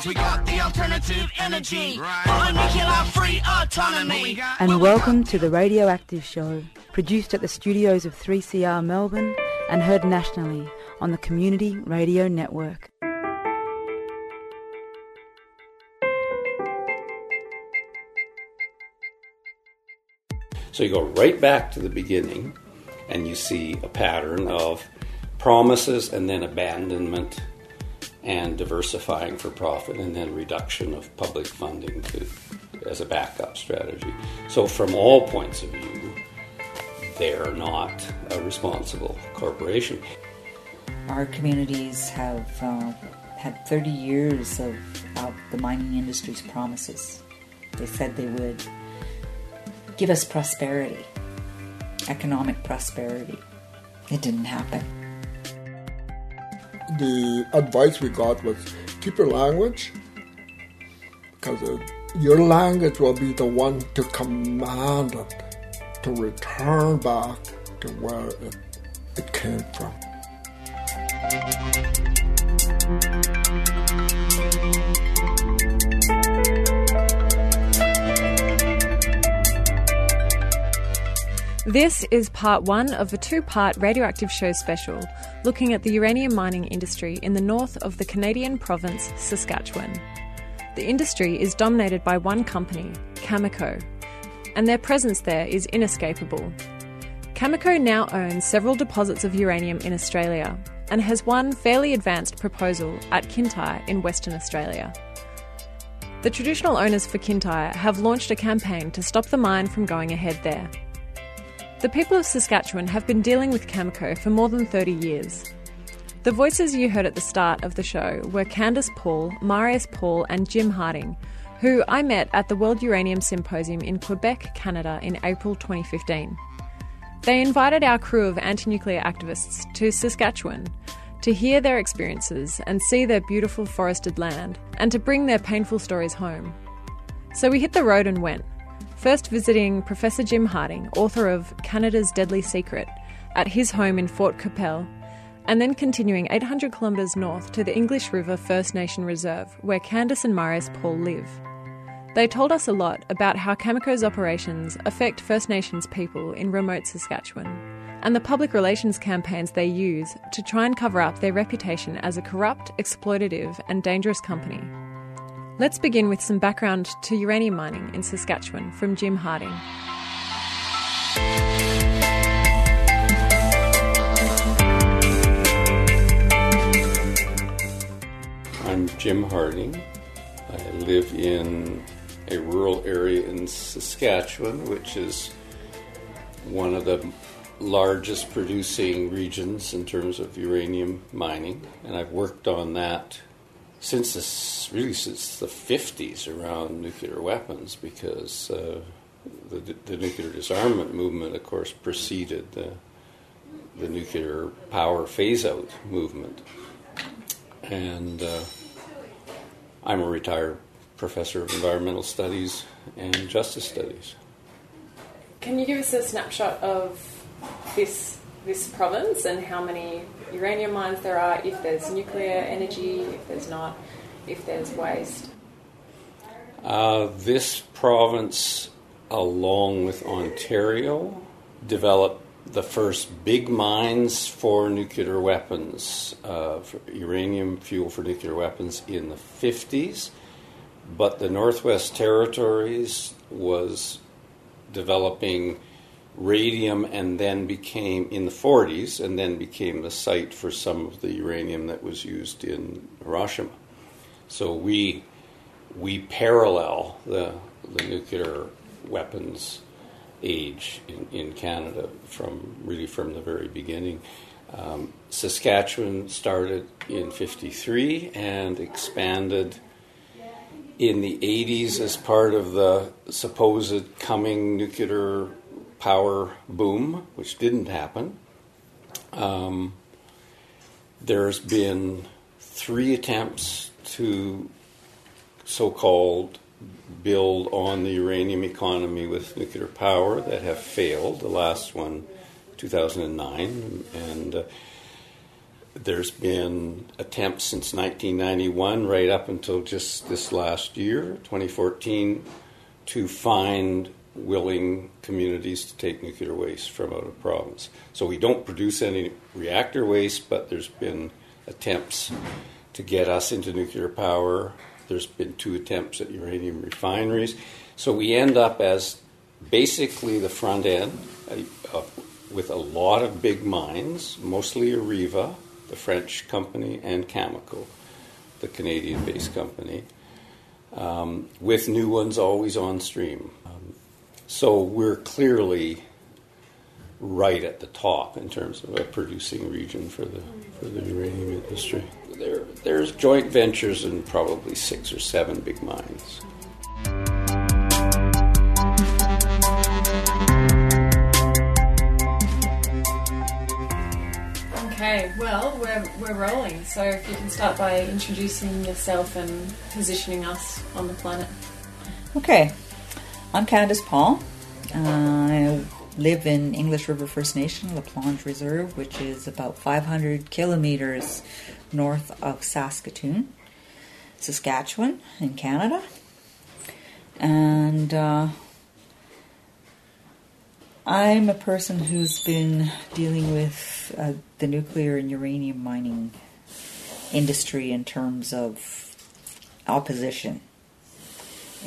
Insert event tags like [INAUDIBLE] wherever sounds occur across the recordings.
Cause we got the alternative energy. Right. nuclear free autonomy. And welcome to the Radioactive Show, produced at the studios of 3CR Melbourne and heard nationally on the Community Radio Network. So you go right back to the beginning and you see a pattern of promises and then abandonment and diversifying for profit and then reduction of public funding to, as a backup strategy. So, from all points of view, they're not a responsible corporation. Our communities have uh, had 30 years of, of the mining industry's promises. They said they would give us prosperity, economic prosperity. It didn't happen the advice we got was keep your language because uh, your language will be the one to command it to return back to where it, it came from. This is part one of a two part radioactive show special looking at the uranium mining industry in the north of the Canadian province, Saskatchewan. The industry is dominated by one company, Cameco, and their presence there is inescapable. Cameco now owns several deposits of uranium in Australia and has one fairly advanced proposal at Kintyre in Western Australia. The traditional owners for Kintyre have launched a campaign to stop the mine from going ahead there. The people of Saskatchewan have been dealing with Cameco for more than 30 years. The voices you heard at the start of the show were Candice Paul, Marius Paul, and Jim Harding, who I met at the World Uranium Symposium in Quebec, Canada in April 2015. They invited our crew of anti nuclear activists to Saskatchewan to hear their experiences and see their beautiful forested land and to bring their painful stories home. So we hit the road and went first visiting Professor Jim Harding, author of Canada's Deadly Secret, at his home in Fort Qu'Appelle, and then continuing 800 kilometres north to the English River First Nation Reserve, where Candice and Marius Paul live. They told us a lot about how Cameco's operations affect First Nations people in remote Saskatchewan and the public relations campaigns they use to try and cover up their reputation as a corrupt, exploitative, and dangerous company. Let's begin with some background to uranium mining in Saskatchewan from Jim Harding. I'm Jim Harding. I live in a rural area in Saskatchewan, which is one of the largest producing regions in terms of uranium mining, and I've worked on that since this, really since the 50s around nuclear weapons because uh, the, the, nuclear disarmament movement, of course, preceded the, the nuclear power phase out movement. And uh, I'm a retired professor of environmental studies and justice studies. Can you give us a snapshot of this this province and how many uranium mines there are, if there's nuclear energy, if there's not, if there's waste? Uh, this province, along with Ontario, developed the first big mines for nuclear weapons, uh, for uranium fuel for nuclear weapons in the 50s. But the Northwest Territories was developing radium and then became in the 40s and then became the site for some of the uranium that was used in Hiroshima. So we we parallel the the nuclear weapons age in, in Canada from really from the very beginning. Um, Saskatchewan started in 53 and expanded in the 80s as part of the supposed coming nuclear power boom, which didn't happen. Um, there's been three attempts to so called build on the uranium economy with nuclear power that have failed. The last one, 2009, and uh, there's been attempts since 1991, right up until just this last year, 2014, to find willing communities to take nuclear waste from out of province. So we don't produce any reactor waste, but there's been attempts to get us into nuclear power. There's been two attempts at uranium refineries. So we end up as basically the front end uh, uh, with a lot of big mines, mostly Areva, the French company, and Cameco, the Canadian based company, um, with new ones always on stream. So we're clearly right at the top in terms of a producing region for the, for the uranium industry. There, there's joint ventures in probably six or seven big mines. Okay, well, we're, we're rolling. So if you can start by introducing yourself and positioning us on the planet. Okay, I'm Candice Paul. I live in English River First Nation, La Plonge Reserve, which is about 500 kilometers north of Saskatoon, Saskatchewan, in Canada. And uh, I'm a person who's been dealing with uh, the nuclear and uranium mining industry in terms of opposition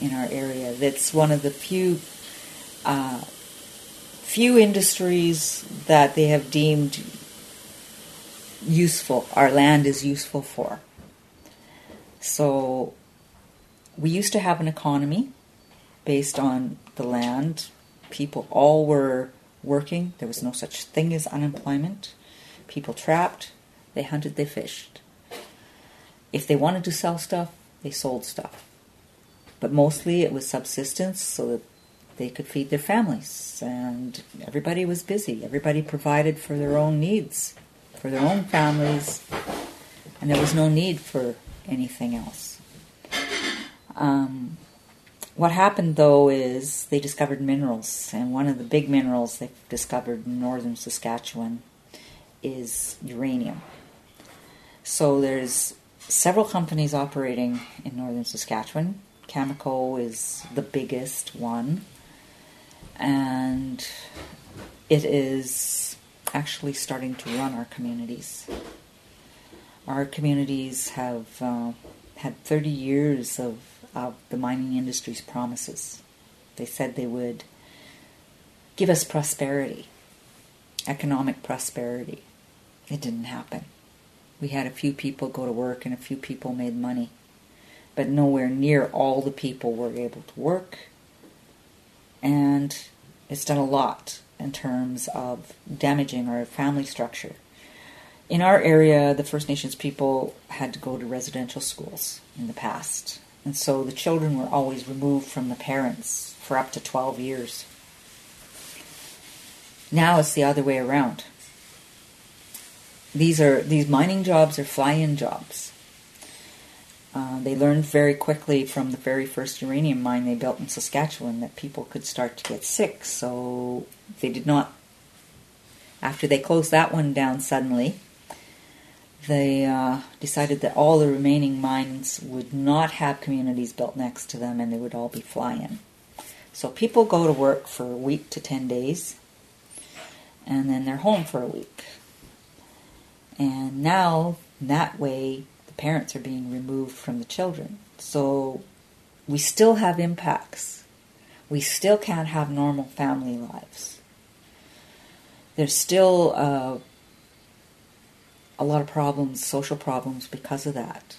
in our area. That's one of the few uh, few industries that they have deemed useful. Our land is useful for. So we used to have an economy based on the land people all were working. There was no such thing as unemployment. People trapped, they hunted, they fished. If they wanted to sell stuff, they sold stuff. But mostly it was subsistence so that they could feed their families. And everybody was busy. Everybody provided for their own needs, for their own families. And there was no need for anything else. Um, what happened though is they discovered minerals, and one of the big minerals they discovered in northern Saskatchewan is uranium. So there's several companies operating in northern Saskatchewan. Cameco is the biggest one, and it is actually starting to run our communities. Our communities have uh, had 30 years of of the mining industry's promises. They said they would give us prosperity, economic prosperity. It didn't happen. We had a few people go to work and a few people made money, but nowhere near all the people were able to work. And it's done a lot in terms of damaging our family structure. In our area, the First Nations people had to go to residential schools in the past and so the children were always removed from the parents for up to 12 years. Now it's the other way around. These are these mining jobs are fly-in jobs. Uh, they learned very quickly from the very first uranium mine they built in Saskatchewan that people could start to get sick. So they did not. After they closed that one down suddenly, they uh, decided that all the remaining mines would not have communities built next to them and they would all be fly-in. So people go to work for a week to 10 days and then they're home for a week. And now, that way, the parents are being removed from the children. So we still have impacts. We still can't have normal family lives. There's still uh, a lot of problems, social problems, because of that.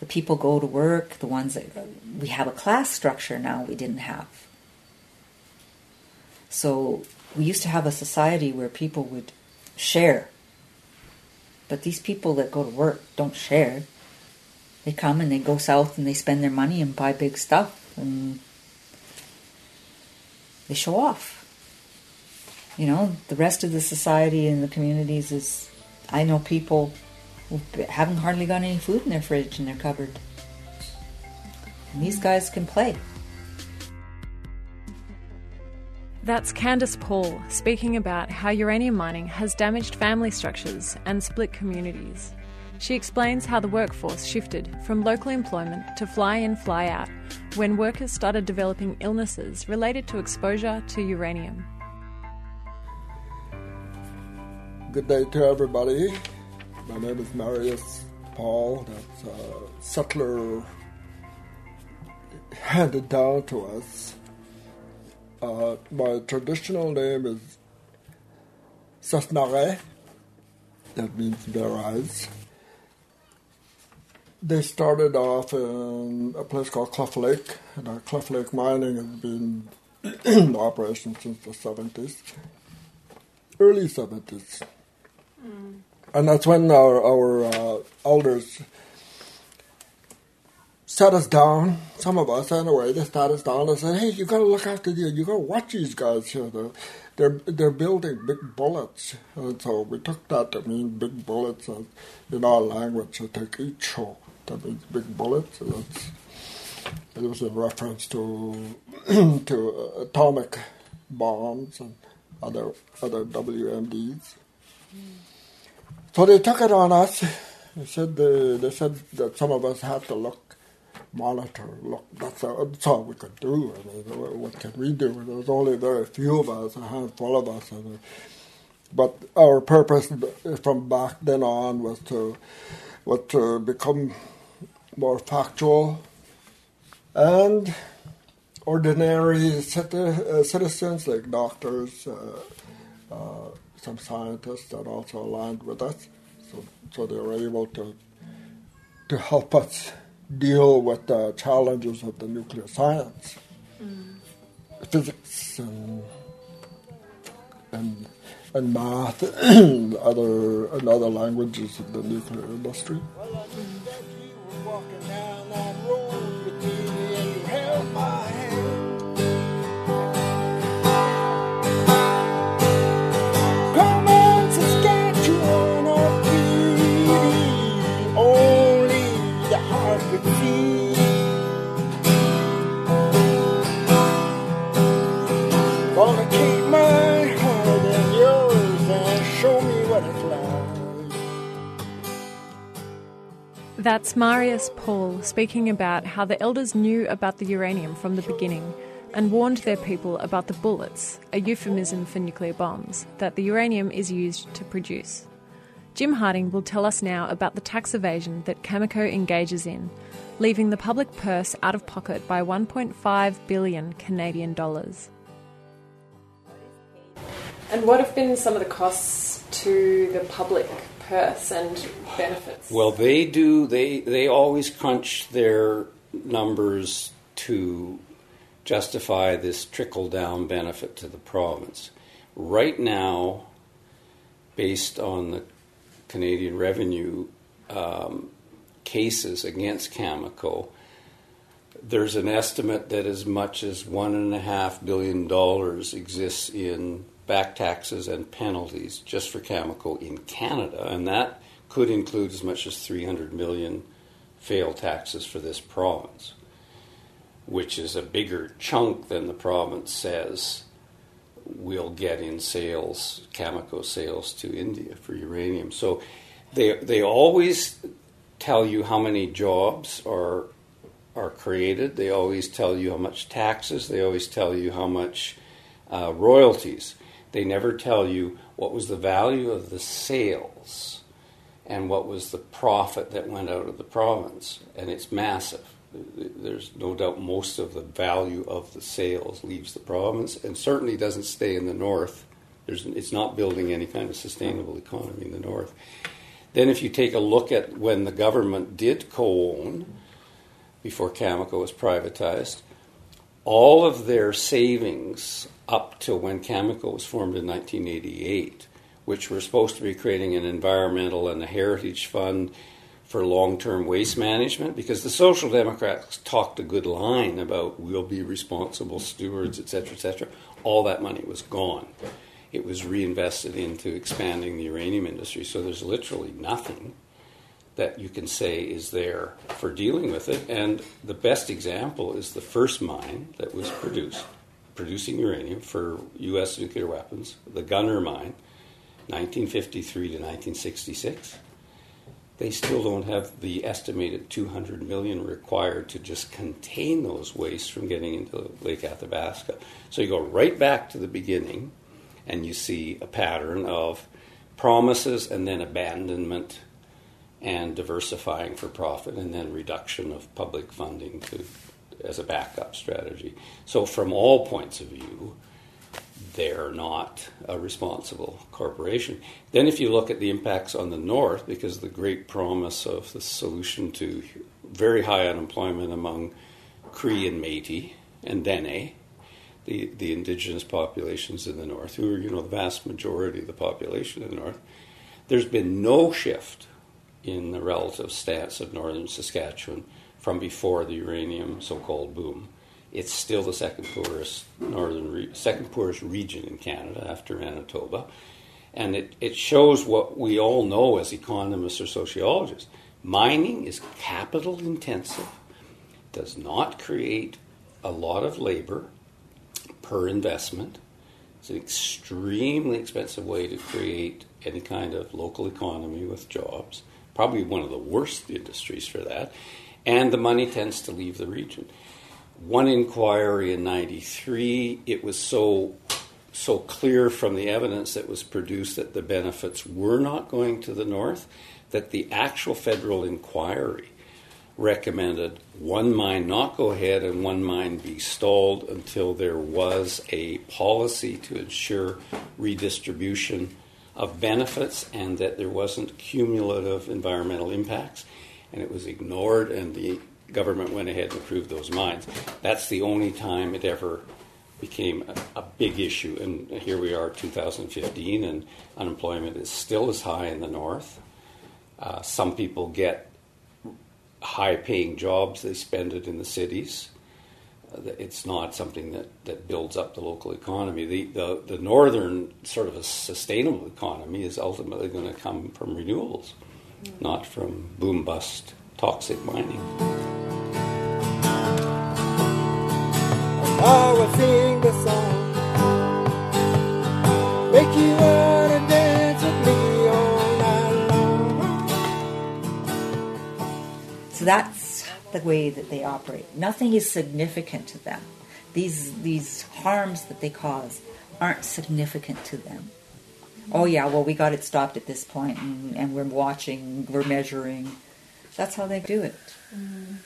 The people go to work, the ones that we have a class structure now we didn't have. So we used to have a society where people would share. But these people that go to work don't share. They come and they go south and they spend their money and buy big stuff and they show off you know, the rest of the society and the communities is. I know people who haven't hardly got any food in their fridge and their cupboard. And these guys can play. That's Candice Paul speaking about how uranium mining has damaged family structures and split communities. She explains how the workforce shifted from local employment to fly in, fly out when workers started developing illnesses related to exposure to uranium. Good day to everybody. My name is Marius Paul. That's a settler handed down to us. Uh, my traditional name is Sasnare. That means bare eyes. They started off in a place called Cluff Lake, and uh, Cluff Lake mining has been [CLEARS THROAT] in operation since the 70s, early 70s. Mm. And that's when our, our uh, elders sat us down, some of us anyway, they sat us down and said, hey, you got to look after these, you got to watch these guys here. They're, they're, they're building big bullets. And so we took that to mean big bullets, and in our language, we take icho that means big bullets. That's, it was a reference to [CLEARS THROAT] to atomic bombs and other other WMDs. So they took it on us. They said they, they said that some of us had to look, monitor, look. That's all, that's all we could do. I mean, what can we do? There was only very few of us, a handful of us. But our purpose from back then on was to was to become more factual, and ordinary uh, citizens like doctors, uh, uh, some scientists that also aligned with us, so, so they were able to to help us deal with the challenges of the nuclear science, mm. physics, and and and math, and other and other languages of the nuclear industry. Mm That's Marius Paul speaking about how the elders knew about the uranium from the beginning and warned their people about the bullets, a euphemism for nuclear bombs, that the uranium is used to produce. Jim Harding will tell us now about the tax evasion that Cameco engages in, leaving the public purse out of pocket by 1.5 billion Canadian dollars. And what have been some of the costs to the public and benefits? Well, they do. They they always crunch their numbers to justify this trickle down benefit to the province. Right now, based on the Canadian revenue um, cases against Cameco, there's an estimate that as much as one and a half billion dollars exists in back taxes and penalties just for Cameco in Canada, and that could include as much as 300 million fail taxes for this province, which is a bigger chunk than the province says we'll get in sales, Cameco sales to India for uranium. So they they always tell you how many jobs are are created. They always tell you how much taxes. They always tell you how much uh, royalties. They never tell you what was the value of the sales and what was the profit that went out of the province. And it's massive. There's no doubt most of the value of the sales leaves the province and certainly doesn't stay in the north. There's, it's not building any kind of sustainable economy in the north. Then, if you take a look at when the government did co own before Cameco was privatized, all of their savings up to when Cameco was formed in 1988, which were supposed to be creating an environmental and a heritage fund for long term waste management, because the Social Democrats talked a good line about we'll be responsible stewards, etc., etc. All that money was gone. It was reinvested into expanding the uranium industry, so there's literally nothing that you can say is there for dealing with it. And the best example is the first mine that was produced producing uranium for U.S. nuclear weapons, the Gunnar Mine, 1953 to 1966. They still don't have the estimated 200 million required to just contain those wastes from getting into Lake Athabasca. So you go right back to the beginning, and you see a pattern of promises and then abandonment and diversifying for profit and then reduction of public funding to as a backup strategy. So from all points of view, they're not a responsible corporation. Then if you look at the impacts on the north, because the great promise of the solution to very high unemployment among Cree and Métis and Dene, the, the indigenous populations in the north, who are you know the vast majority of the population in the north, there's been no shift in the relative stance of northern Saskatchewan from before the uranium so-called boom. It's still the second poorest northern re- second poorest region in Canada after Manitoba, and it, it shows what we all know as economists or sociologists. Mining is capital intensive, does not create a lot of labor per investment. It's an extremely expensive way to create any kind of local economy with jobs. Probably one of the worst industries for that and the money tends to leave the region. One inquiry in 93, it was so so clear from the evidence that was produced that the benefits were not going to the north that the actual federal inquiry recommended one mine not go ahead and one mine be stalled until there was a policy to ensure redistribution of benefits and that there wasn't cumulative environmental impacts and it was ignored, and the government went ahead and approved those mines. That's the only time it ever became a, a, big issue. And here we are, 2015, and unemployment is still as high in the north. Uh, some people get high paying jobs, they spend it in the cities. Uh, it's not something that, that builds up the local economy. The, the, the northern sort of a sustainable economy is ultimately going to come from renewables not from boom bust toxic mining. I will sing the song, make you wanna dance with me all night long. So that's the way that they operate. Nothing is significant to them. These these harms that they cause aren't significant to them oh yeah, well we got it stopped at this point, and, and we're watching, we're measuring. That's how they do it. Mm.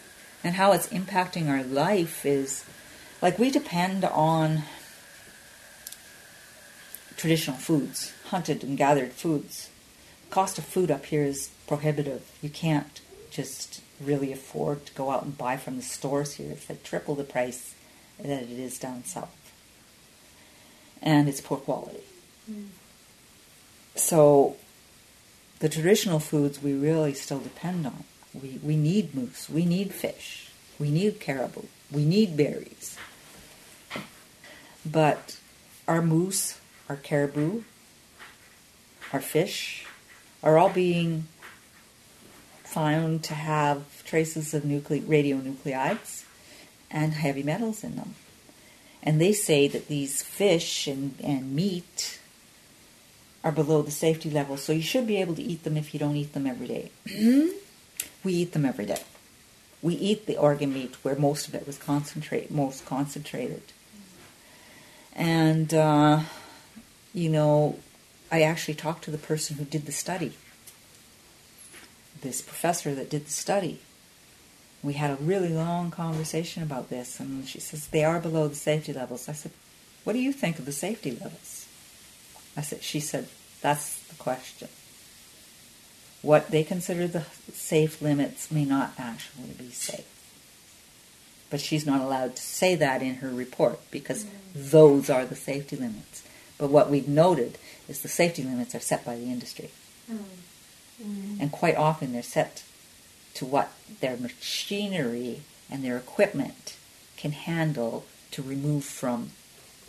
And how it's impacting our life is like we depend on traditional foods, hunted and gathered foods. Cost of food up here is prohibitive. You can't just really afford to go out and buy from the stores here. It's like triple the price that it is down south. And it's poor quality. Mm. So the traditional foods we really still depend on. We, we need moose, we need fish, we need caribou, we need berries. But our moose, our caribou, our fish are all being found to have traces of nucle- radionuclides and heavy metals in them. And they say that these fish and, and meat are below the safety level. So you should be able to eat them if you don't eat them every day. we eat them every day. We eat the organ meat where most of it was concentrate, most concentrated. And uh, you know, I actually talked to the person who did the study. This professor that did the study. We had a really long conversation about this, and she says they are below the safety levels. I said, "What do you think of the safety levels?" I said, she said, that's the question. What they consider the safe limits may not actually be safe. But she's not allowed to say that in her report because those are the safety limits. But what we've noted is the safety limits are set by the industry. Mm. Mm-hmm. And quite often they're set to what their machinery and their equipment can handle to remove from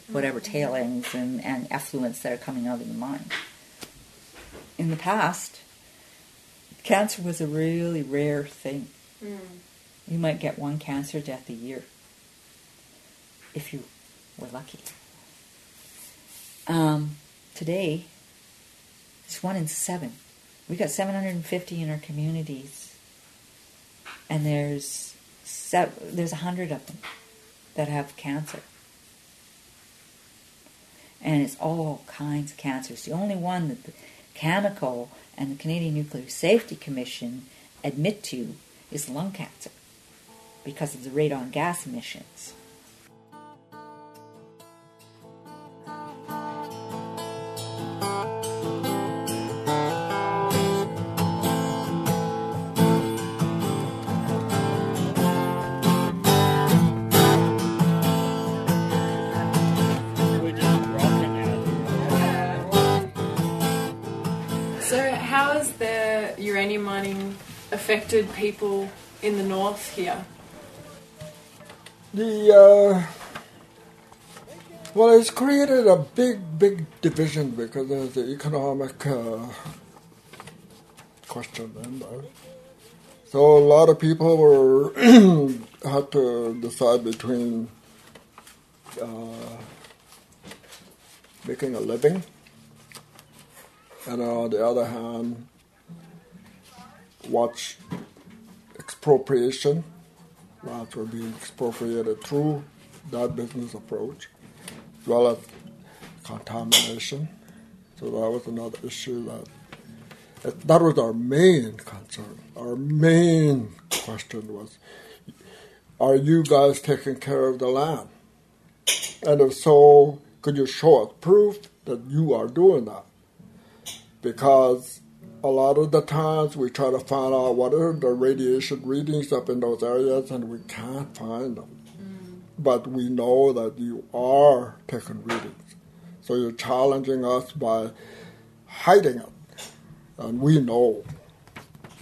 whatever tailings and, and effluents that are coming out of the mine. In the past, cancer was a really rare thing. Mm. You might get one cancer death a year if you We're lucky. Um, today, it's one in seven. We got 750 in our communities, and there's sev- there's a hundred of them that have cancer, and it's all kinds of cancers. The only one that the Cameco and the Canadian Nuclear Safety Commission admit to is lung cancer because of the radon gas emissions. Uranium mining affected people in the north here? The uh, well, it's created a big, big division because of the economic uh, question there. So a lot of people were [CLEARS THROAT] had to decide between uh, making a living, and on the other hand, watch expropriation lands were being expropriated through that business approach, as well as contamination. So that was another issue that that, that was our main concern. Our main question was, are you guys taking care of the land? And if so, could you show us proof that you are doing that? Because a lot of the times we try to find out what are the radiation readings up in those areas and we can't find them. But we know that you are taking readings. So you're challenging us by hiding it. And we know.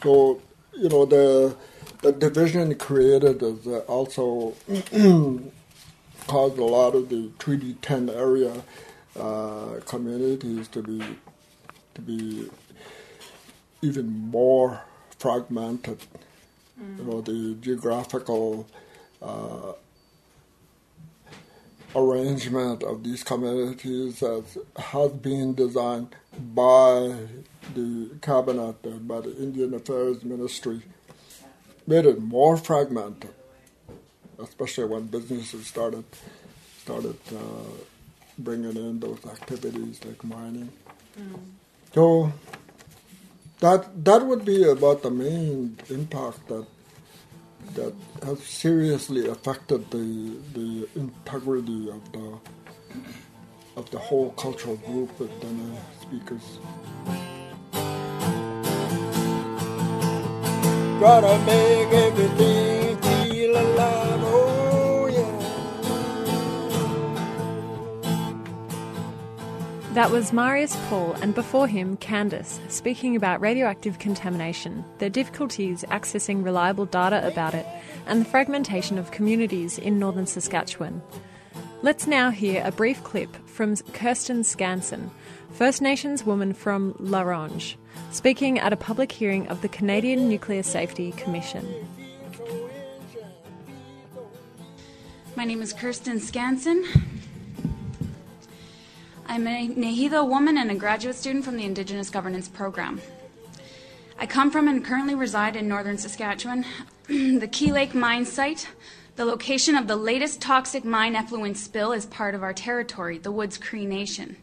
So, you know, the, the division created is uh, also [CLEARS THROAT] caused a lot of the Treaty 10 area uh, communities to be to be even more fragmented. You know, the geographical uh, arrangement of these communities has, has been designed by the cabinet and by the Indian Affairs Ministry, made it more fragmented, especially when businesses started started uh, bringing in those activities like mining. So that that would be about the main impact that that has seriously affected the the integrity of the of the whole cultural group of Dene speakers. Gotta make everything That was Marius Paul, and before him, Candace, speaking about radioactive contamination, the difficulties accessing reliable data about it, and the fragmentation of communities in northern Saskatchewan. Let's now hear a brief clip from Kirsten Skansen, First Nations woman from La Ronge, speaking at a public hearing of the Canadian Nuclear Safety Commission. My name is Kirsten Skansen. I'm a Nehiyaw woman and a graduate student from the Indigenous Governance Program. I come from and currently reside in northern Saskatchewan. [CLEARS THROAT] the Key Lake mine site, the location of the latest toxic mine effluent spill, is part of our territory, the Woods Cree Nation.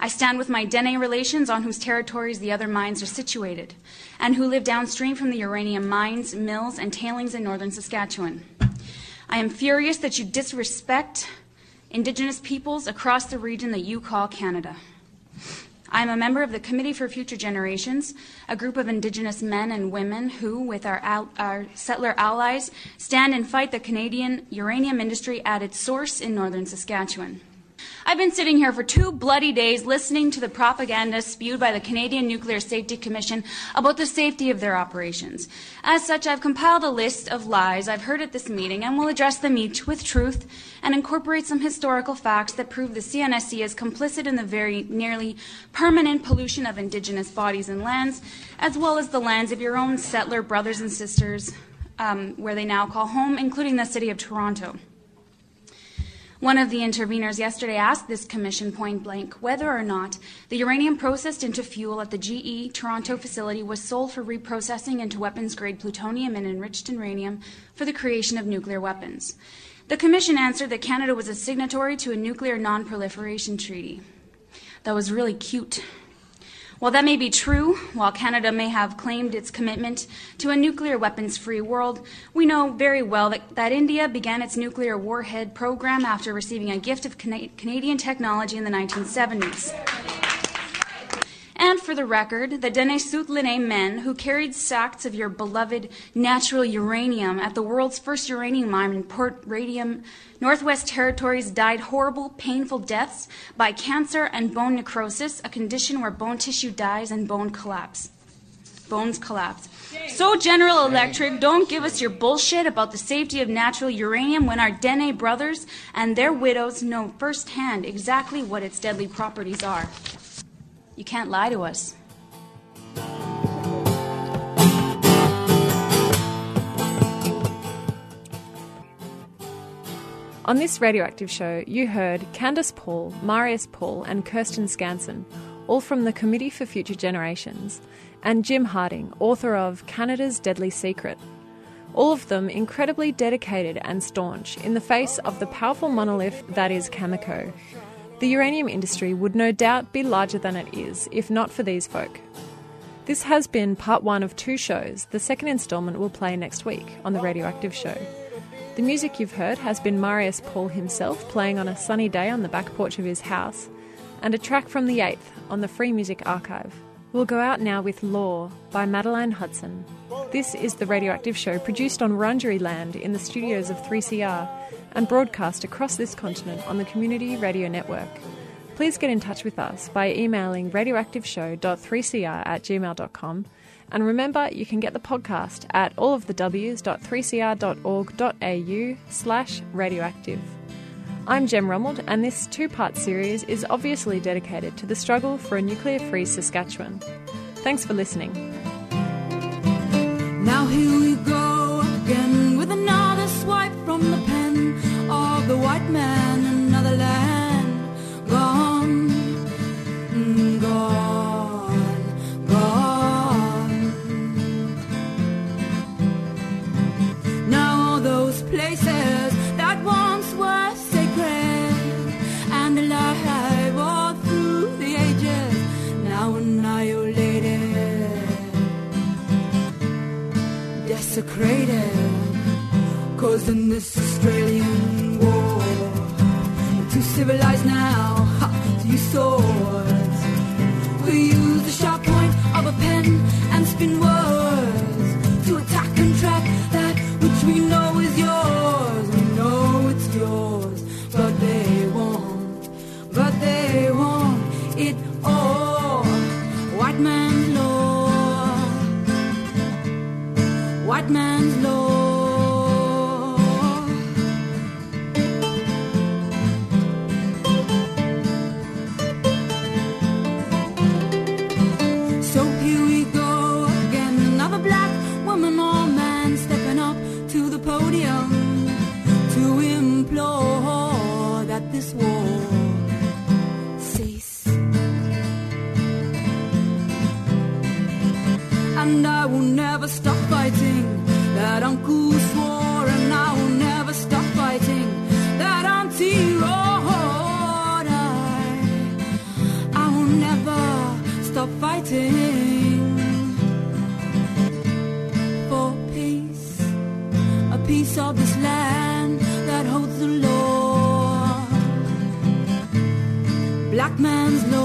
I stand with my Dene relations on whose territories the other mines are situated, and who live downstream from the uranium mines, mills, and tailings in northern Saskatchewan. I am furious that you disrespect Indigenous peoples across the region that you call Canada. I am a member of the Committee for Future Generations, a group of Indigenous men and women who, with our, al- our settler allies, stand and fight the Canadian uranium industry at its source in northern Saskatchewan. I've been sitting here for two bloody days listening to the propaganda spewed by the Canadian Nuclear Safety Commission about the safety of their operations. As such, I've compiled a list of lies I've heard at this meeting and will address them each with truth and incorporate some historical facts that prove the CNSC is complicit in the very nearly permanent pollution of Indigenous bodies and lands, as well as the lands of your own settler brothers and sisters, um, where they now call home, including the city of Toronto. One of the interveners yesterday asked this commission point blank whether or not the uranium processed into fuel at the GE Toronto facility was sold for reprocessing into weapons grade plutonium and enriched uranium for the creation of nuclear weapons. The commission answered that Canada was a signatory to a nuclear non proliferation treaty. That was really cute. While that may be true, while Canada may have claimed its commitment to a nuclear weapons free world, we know very well that, that India began its nuclear warhead program after receiving a gift of Cana- Canadian technology in the 1970s. And for the record, the Dene men who carried sacks of your beloved natural uranium at the world's first uranium mine in Port Radium, Northwest Territories died horrible, painful deaths by cancer and bone necrosis, a condition where bone tissue dies and bone collapse. Bones collapse. So, General Electric, don't give us your bullshit about the safety of natural uranium when our Dene brothers and their widows know firsthand exactly what its deadly properties are. You can't lie to us. On this radioactive show, you heard Candace Paul, Marius Paul, and Kirsten Skansen, all from the Committee for Future Generations, and Jim Harding, author of Canada's Deadly Secret. All of them incredibly dedicated and staunch in the face of the powerful monolith that is Cameco. The uranium industry would no doubt be larger than it is if not for these folk. This has been part one of two shows. The second instalment will play next week on the Radioactive Show. The music you've heard has been Marius Paul himself playing on a sunny day on the back porch of his house, and a track from the 8th on the Free Music Archive. We'll go out now with Law by Madeline Hudson. This is the Radioactive Show produced on Wurundjeri land in the studios of 3CR and broadcast across this continent on the Community Radio Network. Please get in touch with us by emailing radioactiveshow.3cr at gmail.com. And remember, you can get the podcast at allofthews.3cr.org.au slash radioactive. I'm Jem Rommeld, and this two part series is obviously dedicated to the struggle for a nuclear free Saskatchewan. Thanks for listening. Now here desecrated. causing this Australian war, too civilized now ha, to use swords. We use the sharp point of a pen and spin words fighting for peace, a piece of this land that holds the law. Black man's law,